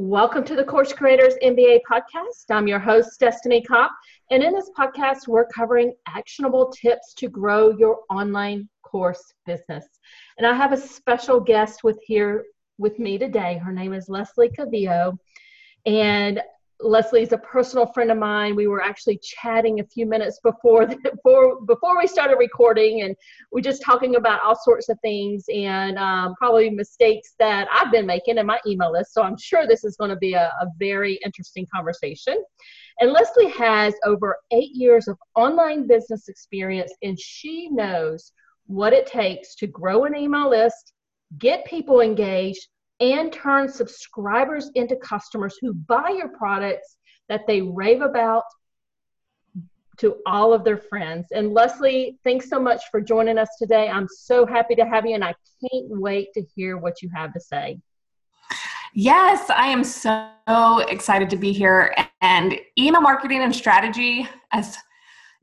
Welcome to the Course Creators MBA podcast. I'm your host, Destini Copp. And in this podcast, we're covering actionable tips to grow your online course business. And I have a special guest with here with me today. Her name is Lesley Clavijo. And Lesley is a personal friend of mine. We were actually chatting a few minutes before the, before before we started recording, and we're just talking about all sorts of things and um, probably mistakes that I've been making in my email list. So I'm sure this is going to be a, a very interesting conversation. And Lesley has over eight years of online business experience, and she knows what it takes to grow an email list, get people engaged, and turn subscribers into customers who buy your products that they rave about to all of their friends. And Lesley, thanks so much for joining us today. I'm so happy to have you, and I can't wait to hear what you have to say. Yes, I am so excited to be here. And email marketing and strategy, as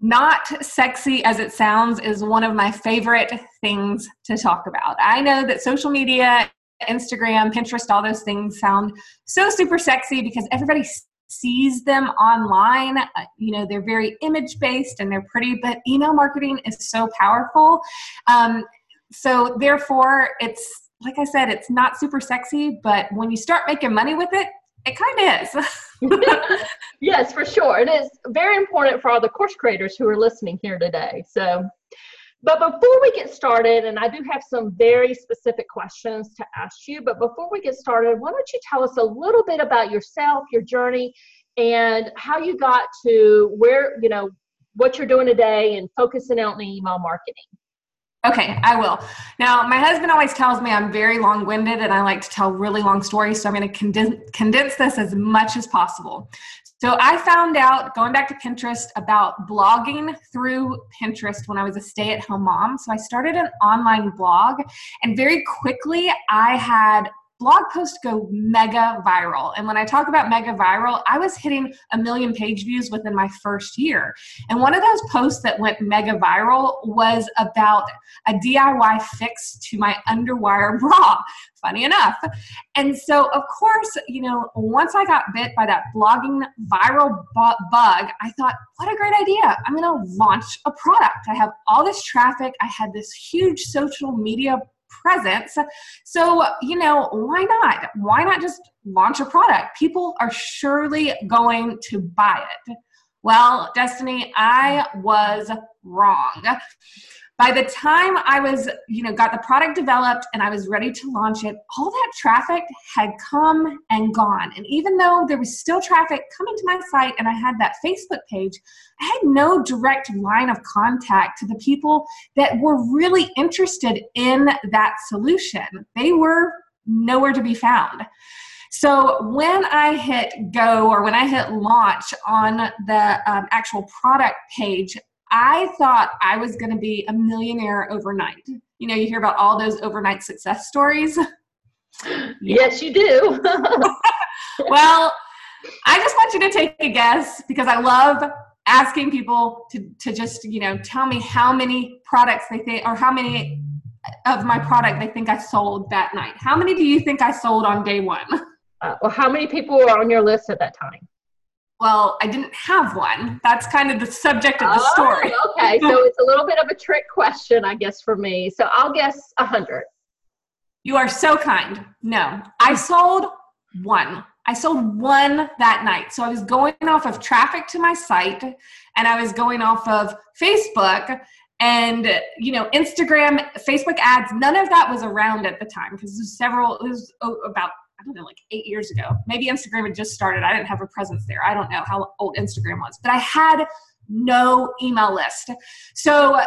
not sexy as it sounds, is one of my favorite things to talk about. I know that social media Instagram, Pinterest, all those things sound so super sexy because everybody sees them online. Uh, you know, they're very image based and they're pretty, but email marketing is so powerful. Um, so, therefore, it's like I said, it's not super sexy, but when you start making money with it, it kind of is. yes, for sure. It is very important for all the course creators who are listening here today. So, but before we get started, and I do have some very specific questions to ask you, but before we get started, why don't you tell us a little bit about yourself, your journey, and how you got to where, you know, what you're doing today and focusing on email marketing. Okay, I will. Now, my husband always tells me I'm very long winded and I like to tell really long stories, so I'm going to condense, condense this as much as possible. So, I found out going back to Pinterest about blogging through Pinterest when I was a stay at home mom. So, I started an online blog, and very quickly I had blog posts go mega viral. And when I talk about mega viral, I was hitting a million page views within my first year. And one of those posts that went mega viral was about a DIY fix to my underwire bra. Funny enough. And so, of course, you know, once I got bit by that blogging viral bu- bug, I thought, what a great idea. I'm going to launch a product. I have all this traffic, I had this huge social media presence. So, you know, why not? Why not just launch a product? People are surely going to buy it. Well, Destini, I was wrong by the time I was, you know, got the product developed and I was ready to launch it, all that traffic had come and gone. And even though there was still traffic coming to my site and I had that Facebook page, I had no direct line of contact to the people that were really interested in that solution. They were nowhere to be found. So when I hit go or when I hit launch on the um, actual product page, I thought I was going to be a millionaire overnight. You know, you hear about all those overnight success stories. Yes, you do. well, I just want you to take a guess because I love asking people to, to just, you know, tell me how many products they think or how many of my product they think I sold that night. How many do you think I sold on day one? Uh, well, how many people were on your list at that time? Well, I didn't have one. That's kind of the subject of the oh, story. okay, so it's a little bit of a trick question, I guess, for me. So I'll guess a hundred. You are so kind. No, I sold one. I sold one that night. So I was going off of traffic to my site and I was going off of Facebook and you know Instagram, Facebook ads. None of that was around at the time because there's several it was about I don't know, like eight years ago. Maybe Instagram had just started. I didn't have a presence there. I don't know how old Instagram was, but I had no email list. So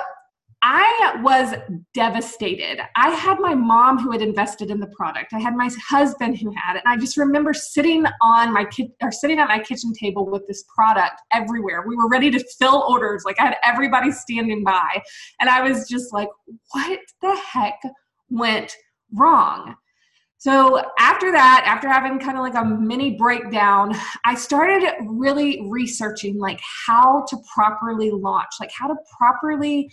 I was devastated. I had my mom who had invested in the product. I had my husband who had it. And I just remember sitting on my ki- or sitting at my kitchen table with this product everywhere. We were ready to fill orders. Like I had everybody standing by. And I was just like, what the heck went wrong? So after that, after having kind of like a mini breakdown, I started really researching like how to properly launch, like how to properly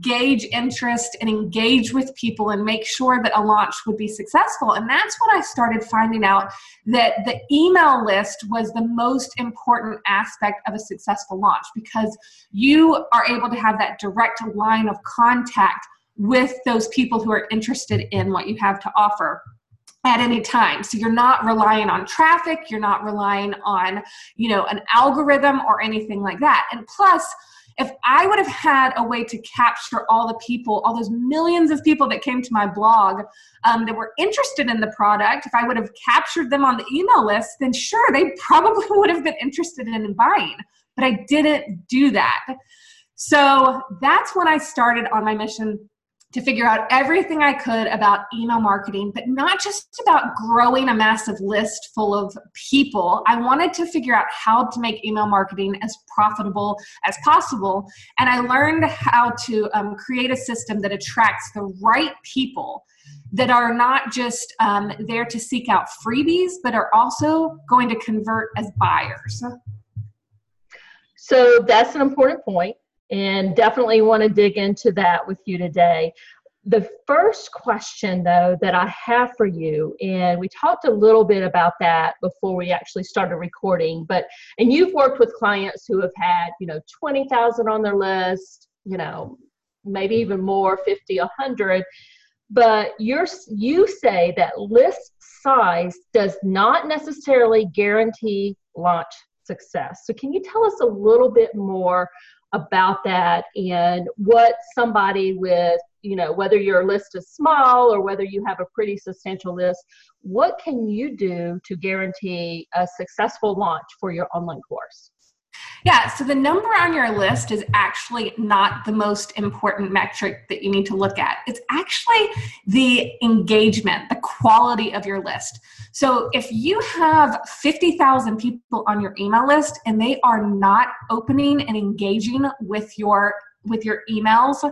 gauge interest and engage with people and make sure that a launch would be successful. And that's when I started finding out that the email list was the most important aspect of a successful launch because you are able to have that direct line of contact with those people who are interested in what you have to offer at any time so you're not relying on traffic you're not relying on you know an algorithm or anything like that and plus if I would have had a way to capture all the people, all those millions of people that came to my blog um, that were interested in the product, if I would have captured them on the email list, then sure, they probably would have been interested in buying. But I didn't do that. So that's when I started on my mission to figure out everything I could about email marketing, but not just about growing a massive list full of people. I wanted to figure out how to make email marketing as profitable as possible. And I learned how to um, create a system that attracts the right people that are not just um, there to seek out freebies, but are also going to convert as buyers. So that's an important point and definitely want to dig into that with you today. The first question, though, that I have for you, and we talked a little bit about that before we actually started recording, but and you've worked with clients who have had, you know, 20,000 on their list, you know, maybe even more, 50, 100. But you're, you say that list size does not necessarily guarantee launch success. So, can you tell us a little bit more about that and what somebody with you know whether your list is small or whether you have a pretty substantial list what can you do to guarantee a successful launch for your online course yeah, so the number on your list is actually not the most important metric that you need to look at. It's actually the engagement, the quality of your list. So if you have 50,000 people on your email list and they are not opening and engaging with your with your emails,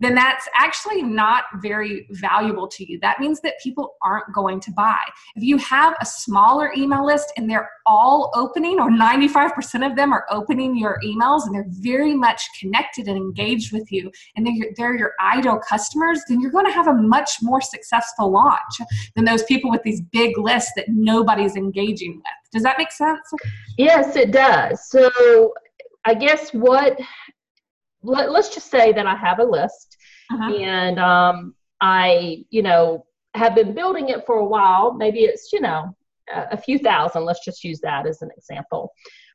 then that's actually not very valuable to you. That means that people aren't going to buy. If you have a smaller email list and they're all opening, or 95% of them are opening your emails and they're very much connected and engaged with you, and they're your, they're your ideal customers, then you're going to have a much more successful launch than those people with these big lists that nobody's engaging with. Does that make sense? Yes, it does. So I guess what let, us just say that I have a list uh-huh. and um, I, you know, have been building it for a while. Maybe it's, you know, a, a few thousand. Let's just use that as an example.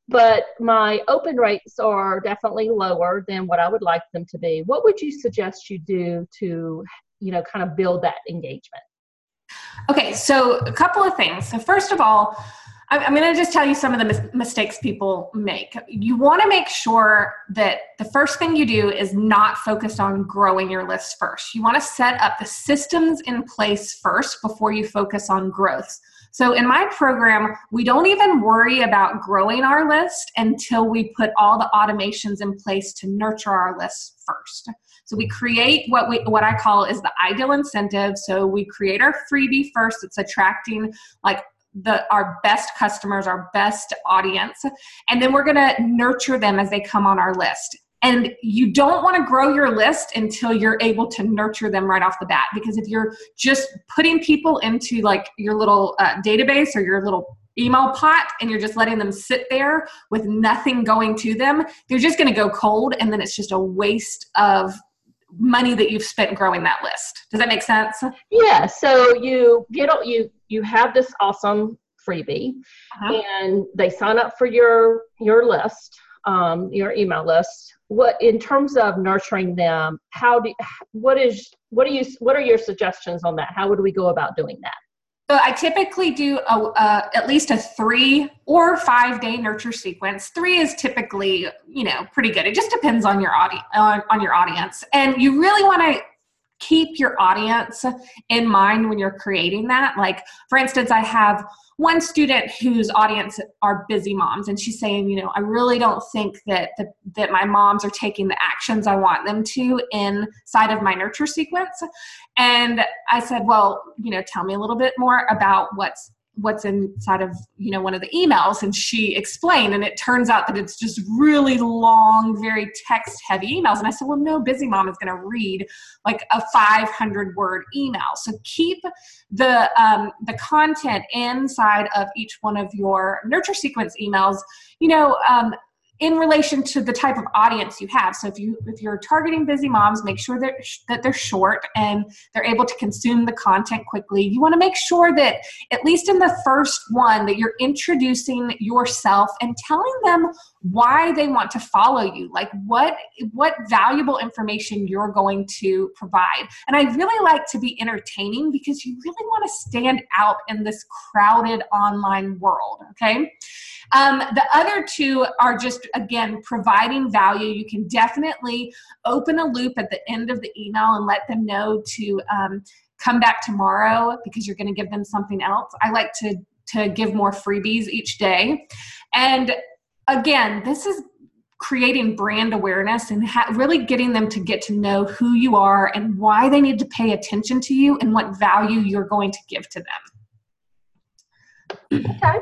But my open rates are definitely lower than what I would like them to be. What would you suggest you do to, you know, kind of build that engagement? Okay, so a couple of things. So, first of all, I'm going to just tell you some of the mis- mistakes people make. You want to make sure that the first thing you do is not focused on growing your list first. You want to set up the systems in place first before you focus on growth. So, in my program, we don't even worry about growing our list until we put all the automations in place to nurture our list first. So we create what we what I call is the ideal incentive. So we create our freebie first. It's attracting like the our best customers, our best audience, and then we're going to nurture them as they come on our list. And you don't want to grow your list until you're able to nurture them right off the bat. Because if you're just putting people into like your little uh, database or your little email pot and you're just letting them sit there with nothing going to them, they're just going to go cold and then it's just a waste of money that you've spent growing that list. Does that make sense? Yeah. So you get you you have this awesome freebie, uh-huh. and they sign up for your your list, um, your email list. What in terms of nurturing them? How do what is what are you what are your suggestions on that? How would we go about doing that? So I typically do a, at least a three or five day nurture sequence. Three is typically, you know, pretty good. It just depends on your audience. On, on your audience, and you really want to keep your audience in mind when you're creating that. Like, for instance, I have one student whose audience are busy moms, and she's saying, you know, I really don't think that the, that my moms are taking the actions I want them to inside of my nurture sequence. And I said, well, you know, tell me a little bit more about what's what's inside of you know one of the emails and she explained and it turns out that it's just really long very text heavy emails. And i said well no busy mom is going to read like a 500 word email. So keep the um, the content inside of each one of your nurture sequence emails. You know um, in relation to the type of audience you have. So if you if you're targeting busy moms make sure that that they're short and they're able to consume the content quickly. You want to make sure that at least in the first one that you're introducing yourself and telling them why they want to follow you like what what valuable information you're going to provide. And i really like to be entertaining because you really want to stand out in this crowded online world okay um, the other two are just again providing value you can definitely open a loop at the end of the email and let them know to um, come back tomorrow because you're going to give them something else i like to to give more freebies each day and again, this is creating brand awareness and ha- really getting them to get to know who you are and why they need to pay attention to you and what value you're going to give to them. Okay.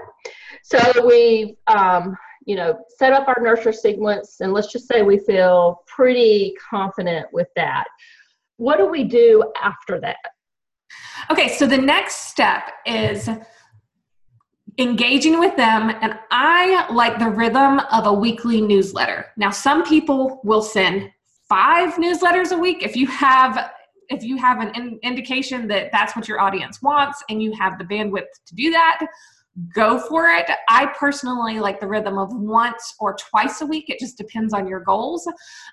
So we, um, you know, set up our nurture sequence, and let's just say we feel pretty confident with that. What do we do after that? Okay, so the next step is engaging with them and i like the rhythm of a weekly newsletter now some people will send five newsletters a week if you have if you have an in- indication that that's what your audience wants and you have the bandwidth to do that go for it i personally like the rhythm of once or twice a week it just depends on your goals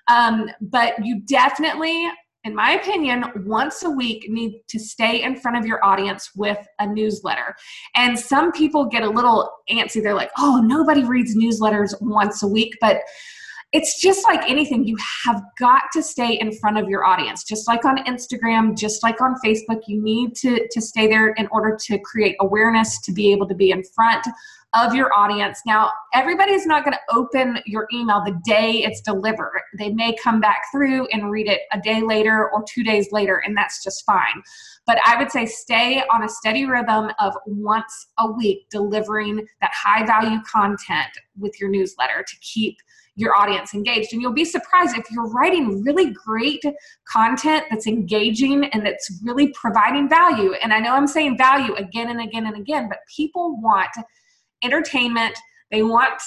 um, but you definitely in my opinion, once a week need to stay in front of your audience with a newsletter. And some people get a little antsy. They're like, oh, nobody reads newsletters once a week. But it's just like anything, you have got to stay in front of your audience. Just like on Instagram, just like on Facebook, you need to, to stay there in order to create awareness, to be able to be in front of your audience. Now, everybody's not going to open your email the day it's delivered. They may come back through and read it a day later or two days later, and that's just fine. But I would say stay on a steady rhythm of once a week delivering that high value content with your newsletter to keep your audience engaged. And you'll be surprised if you're writing really great content that's engaging and that's really providing value. And I know I'm saying value again and again and again, but people want entertainment. They want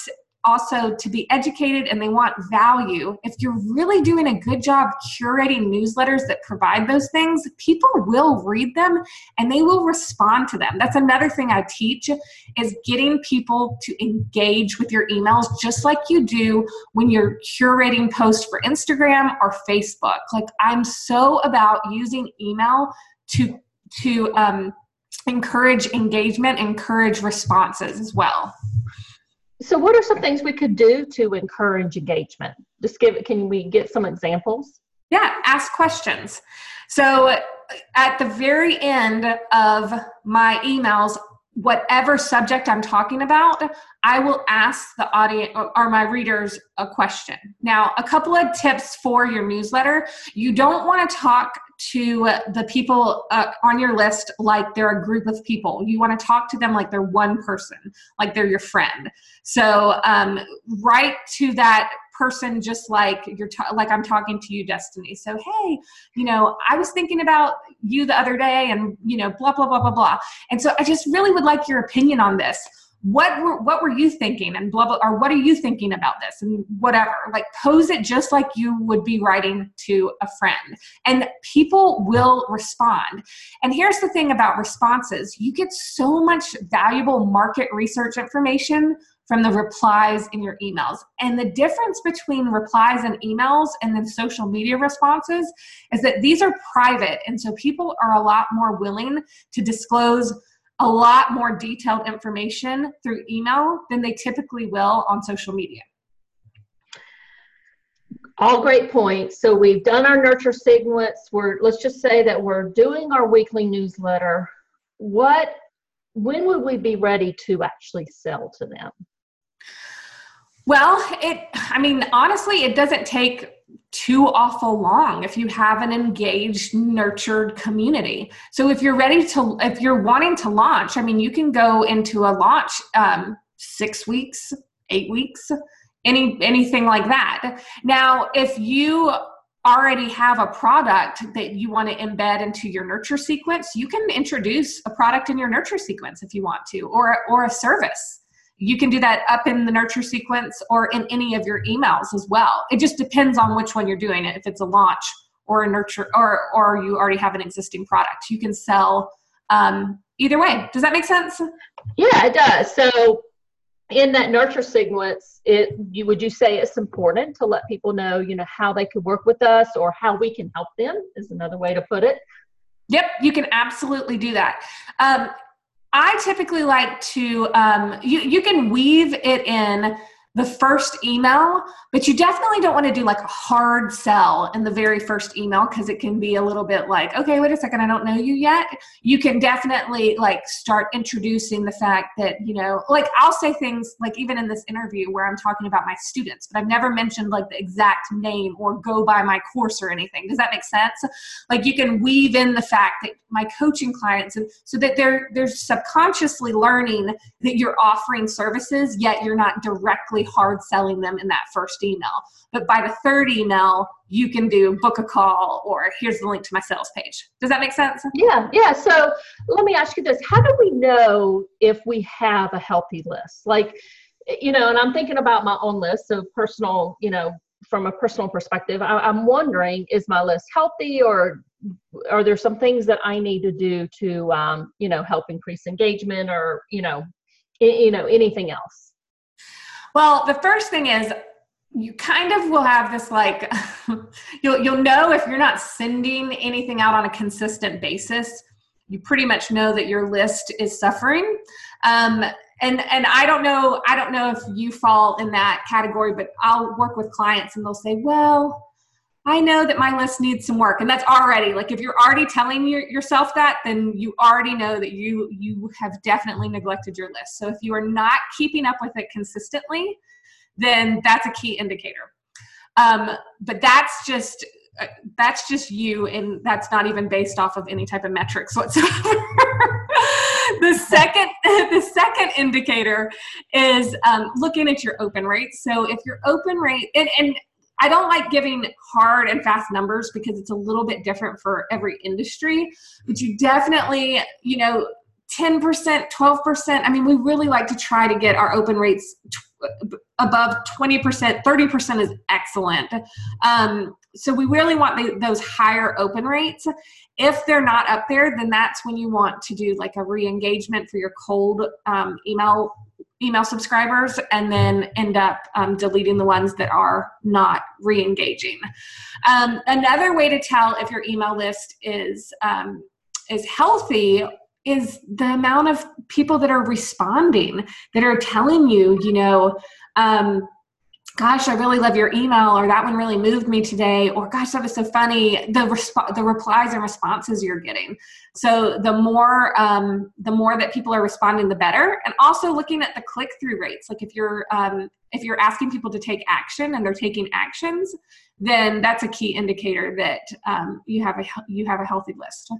also to be educated and they want value. If you're really doing a good job curating newsletters that provide those things, people will read them and they will respond to them. That's another thing I teach is getting people to engage with your emails just like you do when you're curating posts for Instagram or Facebook. Like I'm so about using email to to um, encourage engagement, encourage responses as well. So, what are some things we could do to encourage engagement? Just give it, can we get some examples? Yeah, ask questions. So, at the very end of my emails, whatever subject I'm talking about, I will ask the audience or my readers a question. Now, a couple of tips for your newsletter. You don't want to talk to the people uh, on your list like they're a group of people. You want to talk to them like they're one person, like they're your friend. So um, write to that person just like you're like I'm talking to you, Destini. So hey, you know, I was thinking about you the other day, and you know, blah blah blah blah blah. And so I just really would like your opinion on this what were what were you thinking and blah blah or what are you thinking about this and whatever like pose it just like you would be writing to a friend and people will respond and here's the thing about responses you get so much valuable market research information from the replies in your emails. And the difference between replies and emails and then social media responses is that these are private. And so people are a lot more willing to disclose a lot more detailed information through email than they typically will on social media. All great points. So we've done our nurture sequence. We're let's just say that we're doing our weekly newsletter. What when would we be ready to actually sell to them? Well, it I mean honestly it doesn't take too awful long if you have an engaged nurtured community. So if you're ready to if you're wanting to launch i mean you can go into a launch um, six weeks eight weeks any anything like that. Now if you already have a product that you want to embed into your nurture sequence you can introduce a product in your nurture sequence if you want to or or a service you can do that up in the nurture sequence or in any of your emails as well. It just depends on which one you're doing it. If it's a launch or a nurture or or you already have an existing product, you can sell um, either way. Does that make sense? Yeah, it does. So in that nurture sequence, it you would you say it's important to let people know, you know, how they could work with us or how we can help them is another way to put it. Yep, you can absolutely do that. Um, I typically like to, um, you, you can weave it in the first email, but you definitely don't want to do like a hard sell in the very first email because it can be a little bit like, okay, wait a second, I don't know you yet. You can definitely like start introducing the fact that, you know, like I'll say things like even in this interview where I'm talking about my students, but I've never mentioned like the exact name or go by my course or anything. Does that make sense? Like you can weave in the fact that my coaching clients and so that they're they're subconsciously learning that you're offering services, yet you're not directly really hard selling them in that first email. But by the third email, you can do book a call or here's the link to my sales page. Does that make sense? Yeah, yeah. So let me ask you this How do we know if we have a healthy list? Like, you know, and I'm thinking about my own list of personal, you know, from a personal perspective, I, am wondering is my list healthy or are there some things that I need to do to, um, you know, help increase engagement or, you know, you know, anything else? Well, the first thing is you kind of will have this like you'll you'll know if you're not sending anything out on a consistent basis. You pretty much know that your list is suffering. Um, and and i don't know i don't know if you fall in that category but i'll work with clients and they'll say well i know that my list needs some work and that's already like if you're already telling your, yourself that then you already know that you you have definitely neglected your list so if you are not keeping up with it consistently then that's a key indicator. Um, but that's just uh, that's just you, and that's not even based off of any type of metrics whatsoever. the second the second indicator is um, looking at your open rate. So if your open rate and, and I don't like giving hard and fast numbers because it's a little bit different for every industry, but you definitely, you know, 10%, 12%. I mean, we really like to try to get our open rates above 20%, 30% is excellent. Um, so we really want the, those higher open rates. If they're not up there, then that's when you want to do like a re-engagement for your cold um, email email subscribers and then end up um, deleting the ones that are not re-engaging. Um, another way to tell if your email list is um, is healthy is the amount of people that are responding that are telling you you know um, gosh i really love your email or that one really moved me today or gosh that was so funny. The resp- the replies and responses you're getting. So the more um, the more that people are responding the better. And also looking at the click through rates like if you're um, if you're asking people to take action and they're taking actions then that's a key indicator that um, you have a you have a healthy list.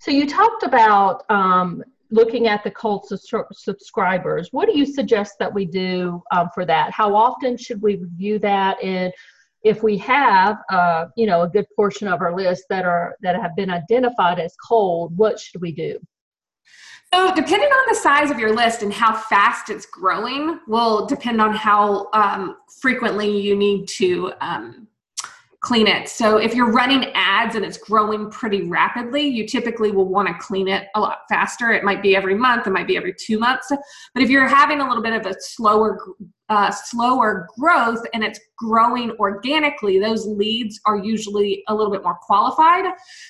So you talked about um, looking at the cold su- subscribers. What do you suggest that we do um, for that? How often should we review that? And if we have, uh, you know, a good portion of our list that are that have been identified as cold, what should we do? So, depending on the size of your list and how fast it's growing, will depend on how um, frequently you need to um, clean it. So if you're running ads and it's growing pretty rapidly, you typically will want to clean it a lot faster. It might be every month, it might be every two months. But if you're having a little bit of a slower uh, slower growth and it's growing organically, those leads are usually a little bit more qualified.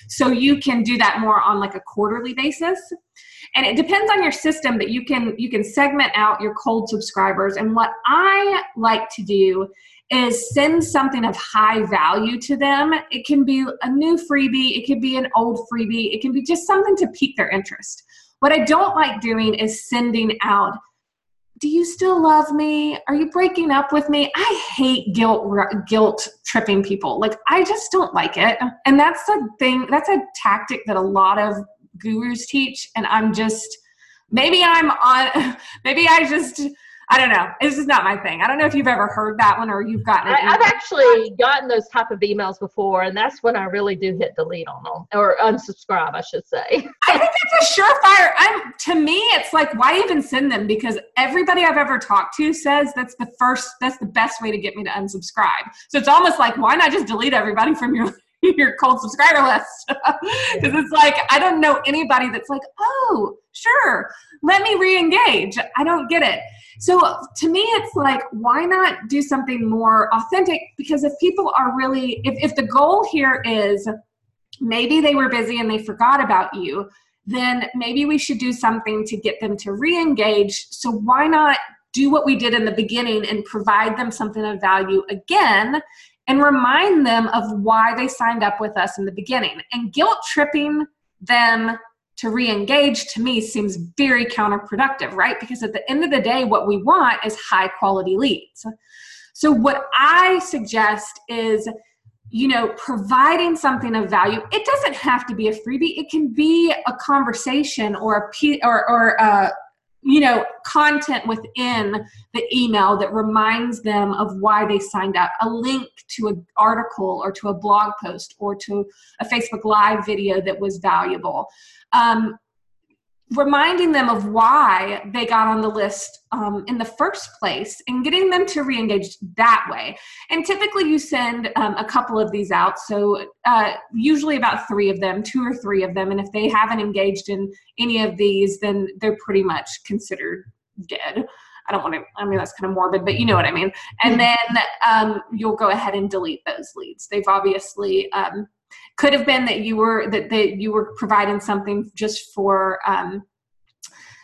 So you can do that more on like a quarterly basis. And it depends on your system, but you can you can segment out your cold subscribers. And what I like to do is send something of high value to them. It can be a new freebie, it could be an old freebie, it can be just something to pique their interest. What I don't like doing is sending out do you still love me? Are you breaking up with me? I hate guilt guilt tripping people. Like I just don't like it. And that's the thing, that's a tactic that a lot of gurus teach and I'm just maybe I'm on maybe I just I don't know. This is not my thing. I don't know if you've ever heard that one or you've gotten it. I, have actually gotten those type of emails before, and that's when I really do hit delete on them or unsubscribe, I should say. I think that's a surefire. I'm to me, it's like why even send them? Because everybody I've ever talked to says that's the first, that's the best way to get me to unsubscribe. So it's almost like why not just delete everybody from your your cold subscriber list. Because it's like i don't know anybody that's like oh sure let me re-engage. I don't get it. So to me it's like why not do something more authentic? Because if people are really if, if the goal here is maybe they were busy and they forgot about you then maybe we should do something to get them to re-engage. So why not do what we did in the beginning and provide them something of value again and remind them of why they signed up with us in the beginning. And guilt tripping them to re engage to me seems very counterproductive, right? Because at the end of the day, what we want is high quality leads. So, what I suggest is you know providing something of value it doesn't have to be a freebie it can be a conversation or a or, or a you know content within the email that reminds them of why they signed up. A link to an article or to a blog post or to a facebook live video that was valuable. Um, reminding them of why they got on the list um, in the first place and getting them to re-engage that way and typically you send um, a couple of these out so uh, usually about three of them two or three of them and if they haven't engaged in any of these then they're pretty much considered dead I don't want to, I mean, that's kind of morbid, but you know what I mean. And mm-hmm. then um, you'll go ahead and delete those leads. They've obviously um, could have been that you were that, that you were providing something just for um,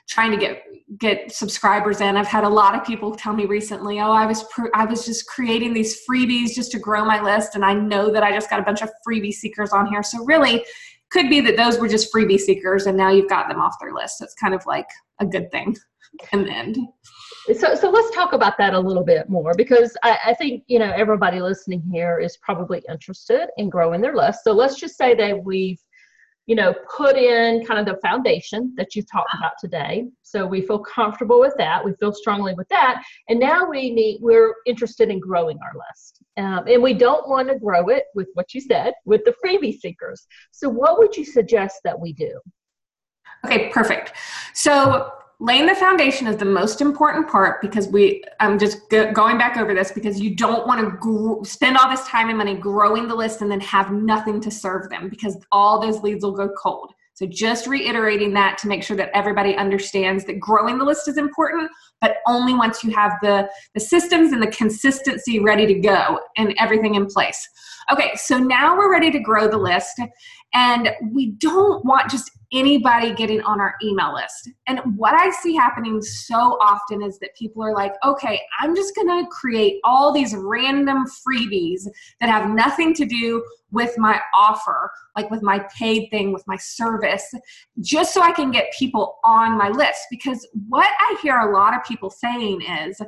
trying to get get subscribers in. I've had a lot of people tell me recently oh i was pr- i was just creating these freebies just to grow my list and i know that i just got a bunch of freebie seekers on here. So really could be that those were just freebie seekers and now you've got them off their list. So it's kind of like a good thing in the end so, so let's talk about that a little bit more because I, I, think you know everybody listening here is probably interested in growing their list. So let's just say that we've you know put in kind of the foundation that you've talked about today. So we feel comfortable with that. We feel strongly with that, and now we need we're interested in growing our list, um, and we don't want to grow it with what you said with the freebie seekers. So what would you suggest that we do? Okay, perfect. So laying the foundation is the most important part because we i'm just go, going back over this because you don't want to gr- spend all this time and money growing the list and then have nothing to serve them because all those leads will go cold. So just reiterating that to make sure that everybody understands that growing the list is important but only once you have the the systems and the consistency ready to go and everything in place. Okay so now we're ready to grow the list and we don't want just anybody getting on our email list. And what I see happening so often is that people are like, okay, I'm just to create all these random freebies that have nothing to do with my offer, like with my paid thing, with my service, just so I can get people on my list. Because what I hear a lot of people saying is,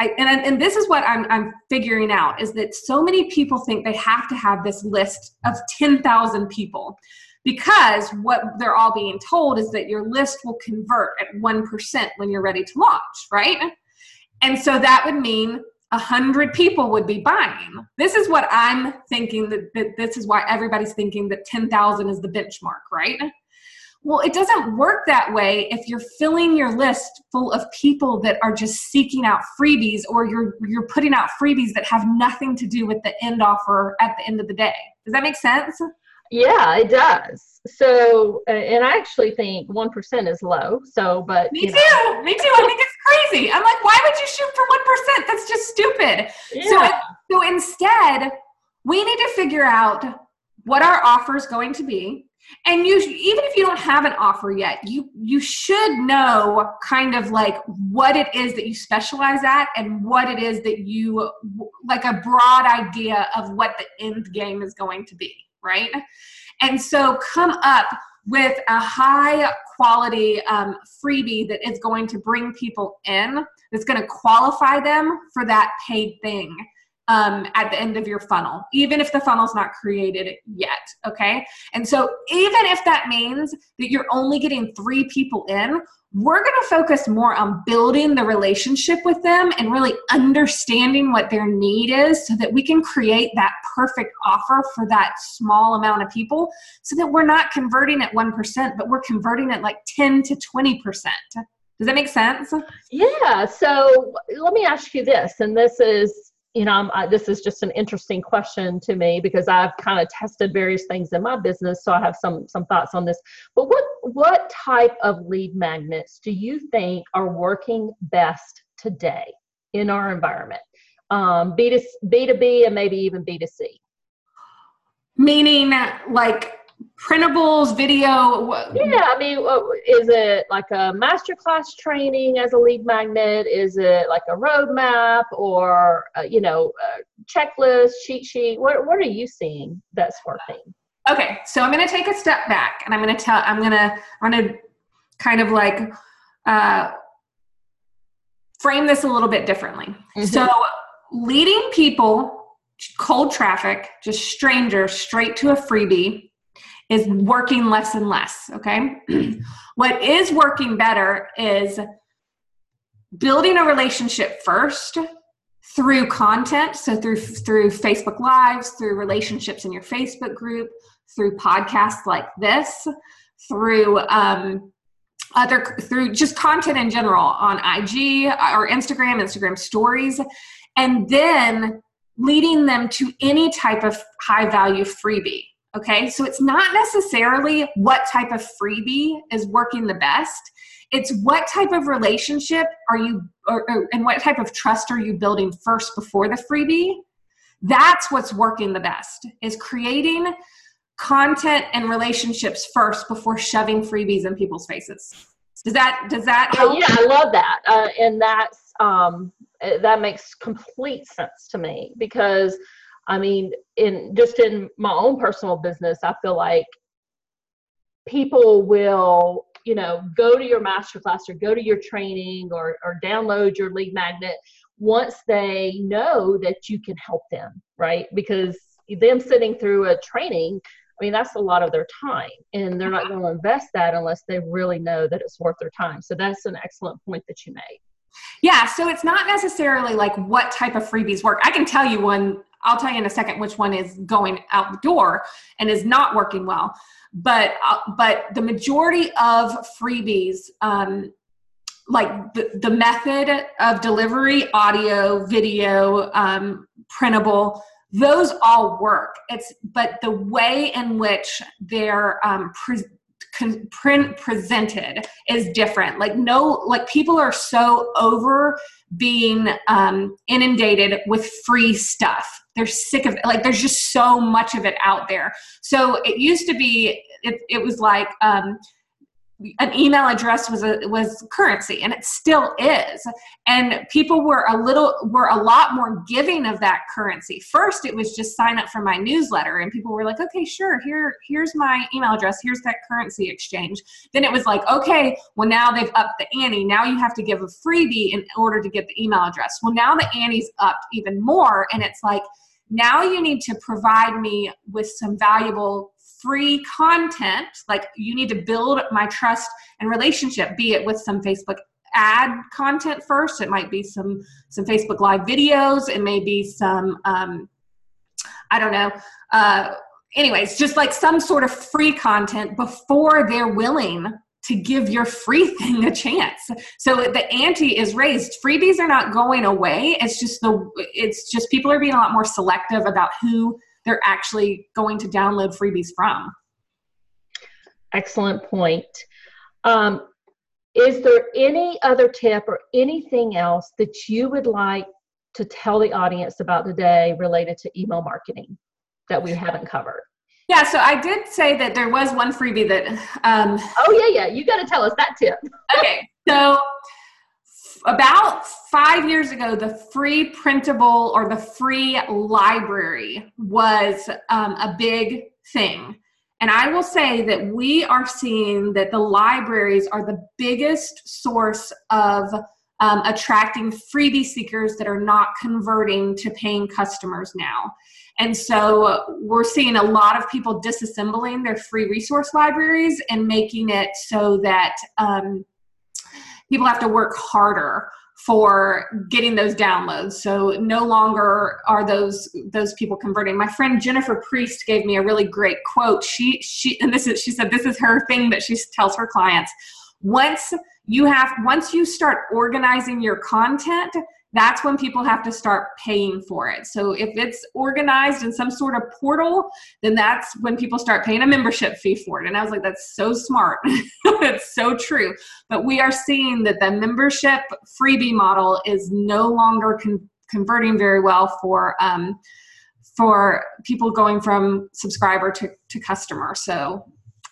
I, and, and this is what I'm, I'm figuring out is that so many people think they have to have this list of 10,000 people because what they're all being told is that your list will convert at 1% when you're ready to launch, right? And so that would mean 100 people would be buying. This is what I'm thinking that, that this is why everybody's thinking that 10,000 is the benchmark, right? Well, it doesn't work that way if you're filling your list full of people that are just seeking out freebies or you're you're putting out freebies that have nothing to do with the end offer at the end of the day. Does that make sense? Yeah, it does. So, uh, and I actually think 1% is low. So, but. Me too. Know. Me too. I think it's crazy. I'm like, why would you shoot for 1%? That's just stupid. Yeah. So, so instead, we need to figure out what our offer is going to be and you even if you don't have an offer yet you you should know kind of like what it is that you specialize at and what it is that you like a broad idea of what the end game is going to be right and so come up with a high quality um, freebie that is going to bring people in, that's going to qualify them for that paid thing um, at the end of your funnel, even if the funnel's not created yet. Okay. And so, even if that means that you're only getting three people in, we're going to focus more on building the relationship with them and really understanding what their need is so that we can create that perfect offer for that small amount of people so that we're not converting at 1%, but we're converting at like 10 to 20%. Does that make sense? Yeah. So let me ask you this, and this is you know, I, this is just an interesting question to me because I've kind of tested various things in my business, so I have some some thoughts on this. But what what type of lead magnets do you think are working best today in our environment? Um, B to B to B and maybe even B to C. Meaning, like printables, video? Yeah, I mean, is it like a masterclass training as a lead magnet? Is it like a roadmap or uh, you know, checklist, cheat sheet? What what are you seeing that's working? Okay, so I'm going to take a step back and I'm going to tell. I'm going to I'm going to kind of like uh, frame this a little bit differently. Mm-hmm. So leading people cold traffic, just strangers, straight to a freebie is working less and less. Okay. what is working better is building a relationship first through content so through through facebook lives through relationships in your facebook group through podcasts like this through um, other through just content in general on ig or instagram instagram stories and then leading them to any type of high value freebie Okay, so it's not necessarily what type of freebie is working the best. It's what type of relationship are you, or, or, and what type of trust are you building first before the freebie. That's what's working the best, is creating content and relationships first before shoving freebies in people's faces. Does that does that help? Yeah, I love that, uh, and that's um, that makes complete sense to me because I mean, in just in my own personal business, I feel like people will, you know, go to your masterclass or go to your training or, or download your lead magnet once they know that you can help them, right? Because them sitting through a training, I mean, that's a lot of their time, and they're not going to invest that unless they really know that it's worth their time. So that's an excellent point that you made. Yeah, so it's not necessarily like what type of freebies work. I can tell you one I'll tell you in a second which one is going out the door and is not working well. But uh, but the majority of freebies, um, like the, the method of delivery, audio, video, um, printable, those all work. It's but the way in which they're um, pre- print presented is different. Like no like people are so over being um, inundated with free stuff. They're sick of it like there's just so much of it out there. So it used to be it, it was like um, an email address was a was currency and it still is. And people were a little were a lot more giving of that currency. First it was just sign up for my newsletter and people were like okay sure here here's my email address here's that currency exchange. Then it was like okay well now they've upped the ante. Now you have to give a freebie in order to get the email address. Well now the ante's upped even more and it's like now you need to provide me with some valuable free content like you need to build my trust and relationship be it with some facebook ad content first. It might be some some facebook live videos. It may be some um, i don't know uh, anyways just like some sort of free content before they're willing to give your free thing a chance. So the ante is raised. Freebies are not going away. It's just the it's just people are being a lot more selective about who they're actually going to download freebies from. Excellent point. Um, is there any other tip or anything else that you would like to tell the audience about today related to email marketing that we haven't covered? Yeah, so I did say that there was one freebie that. Um, oh yeah, yeah. You got to tell us that tip. okay, so about five years ago, the free printable or the free library was um, a big thing. And I will say that we are seeing that the libraries are the biggest source of um, attracting freebie seekers that are not converting to paying customers now. And so we're seeing a lot of people disassembling their free resource libraries and making it so that um, people have to work harder for getting those downloads. So no longer are those those people converting. My friend jennifer priest gave me a really great quote. She she and this is she said this is her thing that she tells her clients. Once you have once you start organizing your content that's when people have to start paying for it. So if it's organized in some sort of portal, then that's when people start paying a membership fee for it. And I was like, that's so smart. it's so true. But we are seeing that the membership freebie model is no longer con- converting very well for um, for people going from subscriber to, to customer. So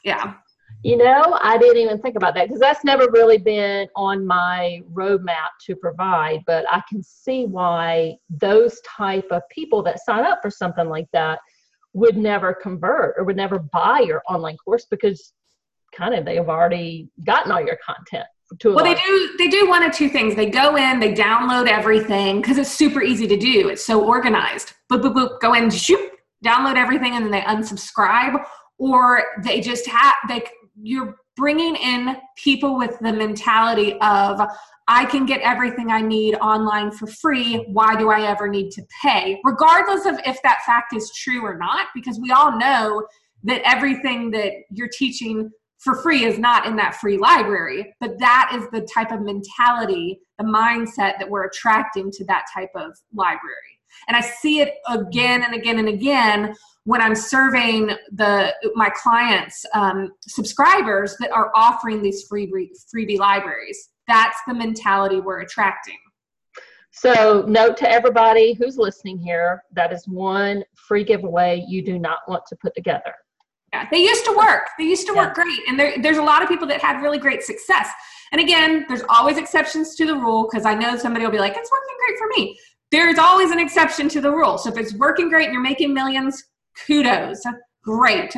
yeah. You know, I didn't even think about that because that's never really been on my roadmap to provide, but I can see why those type of people that sign up for something like that would never convert or would never buy your online course because kind of they've already gotten all your content well they do they do one of two things. They go in they download everything because it's super easy to do. It's so organized. Boop boop boop go in shoot download everything and then they unsubscribe or they just have they you're bringing in people with the mentality of I can get everything I need online for free. Why do I ever need to pay? Regardless of if that fact is true or not, because we all know that everything that you're teaching for free is not in that free library. But that is the type of mentality, the mindset that we're attracting to that type of library. And I see it again and again and again when I'm surveying the my clients um, subscribers that are offering these free freebie libraries. That's the mentality we're attracting. So, note to everybody who's listening here that is one free giveaway you do not want to put together. Yeah, they used to work. They used to yeah. work great. And there, there's a lot of people that had really great success. And again, there's always exceptions to the rule because I know somebody will be like, it's working great for me. There's always an exception to the rule. So if it's working great and you're making millions, kudos, great.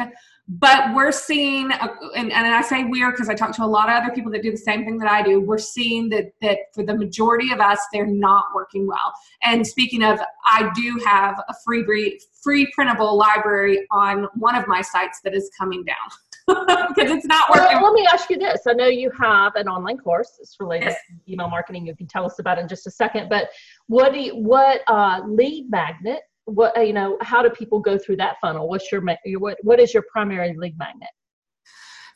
But we're seeing, uh, and, and I say we're because I talk to a lot of other people that do the same thing that I do. We're seeing that that for the majority of us, they're not working well. And speaking of, I do have a free free printable library on one of my sites that is coming down because it's not working. Well, let me ask you this. I know you have an online course. It's related yes. to email marketing. You can tell us about it in just a second. But what do you, what uh, lead magnet what you know how do people go through that funnel? What's your what what is your primary lead magnet?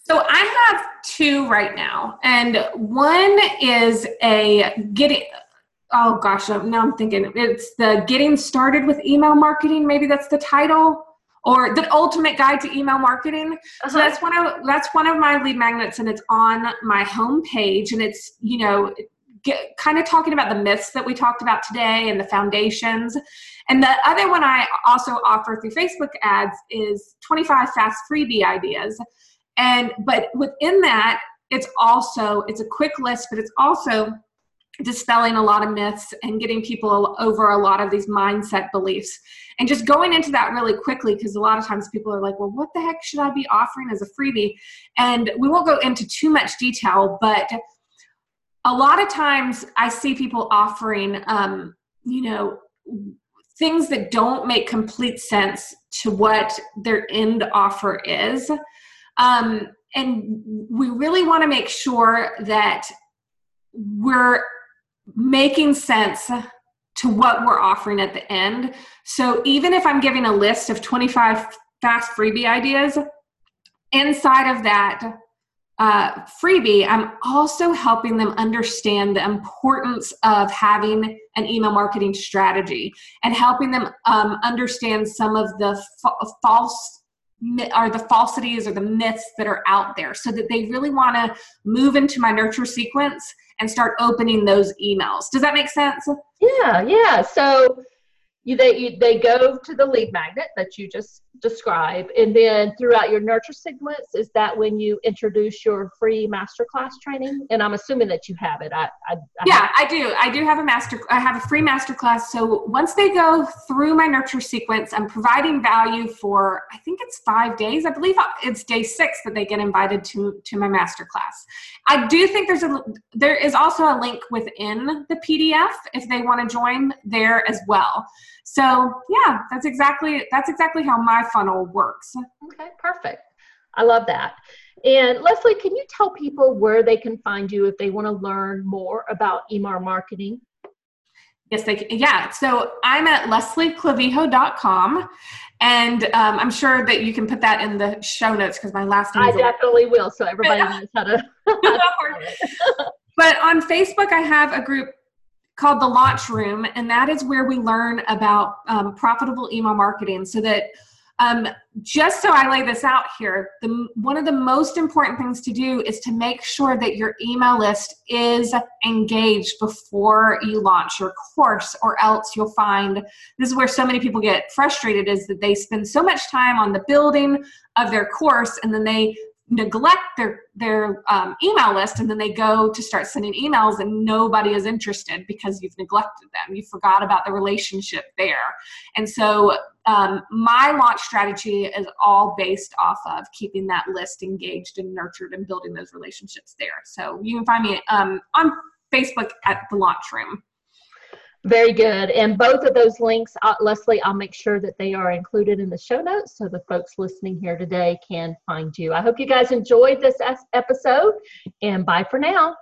So i have two right now and one is a getting oh gosh now i'm thinking it's the getting started with email marketing maybe that's the title or the ultimate guide to email marketing. Uh-huh. so that's one of that's one of my lead magnets and it's on my home page and it's you know get, kind of talking about the myths that we talked about today and the foundations. And the other one I also offer through Facebook ads is 25 fast freebie ideas. And but within that, it's also it's a quick list, but it's also dispelling a lot of myths and getting people over a lot of these mindset beliefs and just going into that really quickly because a lot of times people are like well what the heck should i be offering as a freebie and we won't go into too much detail but a lot of times I see people offering, um, you know, things that don't make complete sense to what their end offer is. Um, and we really want to make sure that we're making sense to what we're offering at the end. So even if I'm giving a list of 25 fast freebie ideas, inside of that, uh, freebie, I'm also helping them understand the importance of having an email marketing strategy and helping them um, understand some of the fa- false or the falsities or the myths that are out there so that they really want to move into my nurture sequence and start opening those emails. Does that make sense? Yeah, yeah. So you, they, you, they go to the lead magnet that you just describe. And then throughout your nurture sequence, is that when you introduce your free masterclass training? And I'm assuming that you have it. I, I, I yeah, I do. I do have a master. I have a free masterclass. So once they go through my nurture sequence, I'm providing value for I think it's five days. I believe it's day six that they get invited to to my masterclass. I do think there's a there is also a link within the PDF if they want to join there as well. So yeah, that's exactly that's exactly how my funnel works. Okay, perfect. I love that. And Lesley, can you tell people where they can find you if they want to learn more about email marketing? Yes, they can. Yeah. So I'm at lesleyclavijo.com. And um, I'm sure that you can put that in the show notes because my last name I definitely will. So everybody knows how to. but on Facebook, I have a group called the Launch Room, and that is where we learn about um, profitable email marketing so that um, just so I lay this out here, the, one of the most important things to do is to make sure that your email list is engaged before you launch your course, or else you'll find this is where so many people get frustrated is that they spend so much time on the building of their course and then they neglect their their um, email list and then they go to start sending emails and nobody is interested because you've neglected them. You forgot about the relationship there. And so um, my launch strategy is all based off of keeping that list engaged and nurtured and building those relationships there so you can find me um, on facebook at the launch room very good. And both of those links, uh, Lesley, I'll make sure that they are included in the show notes so the folks listening here today can find you. I hope you guys enjoyed this episode and bye for now.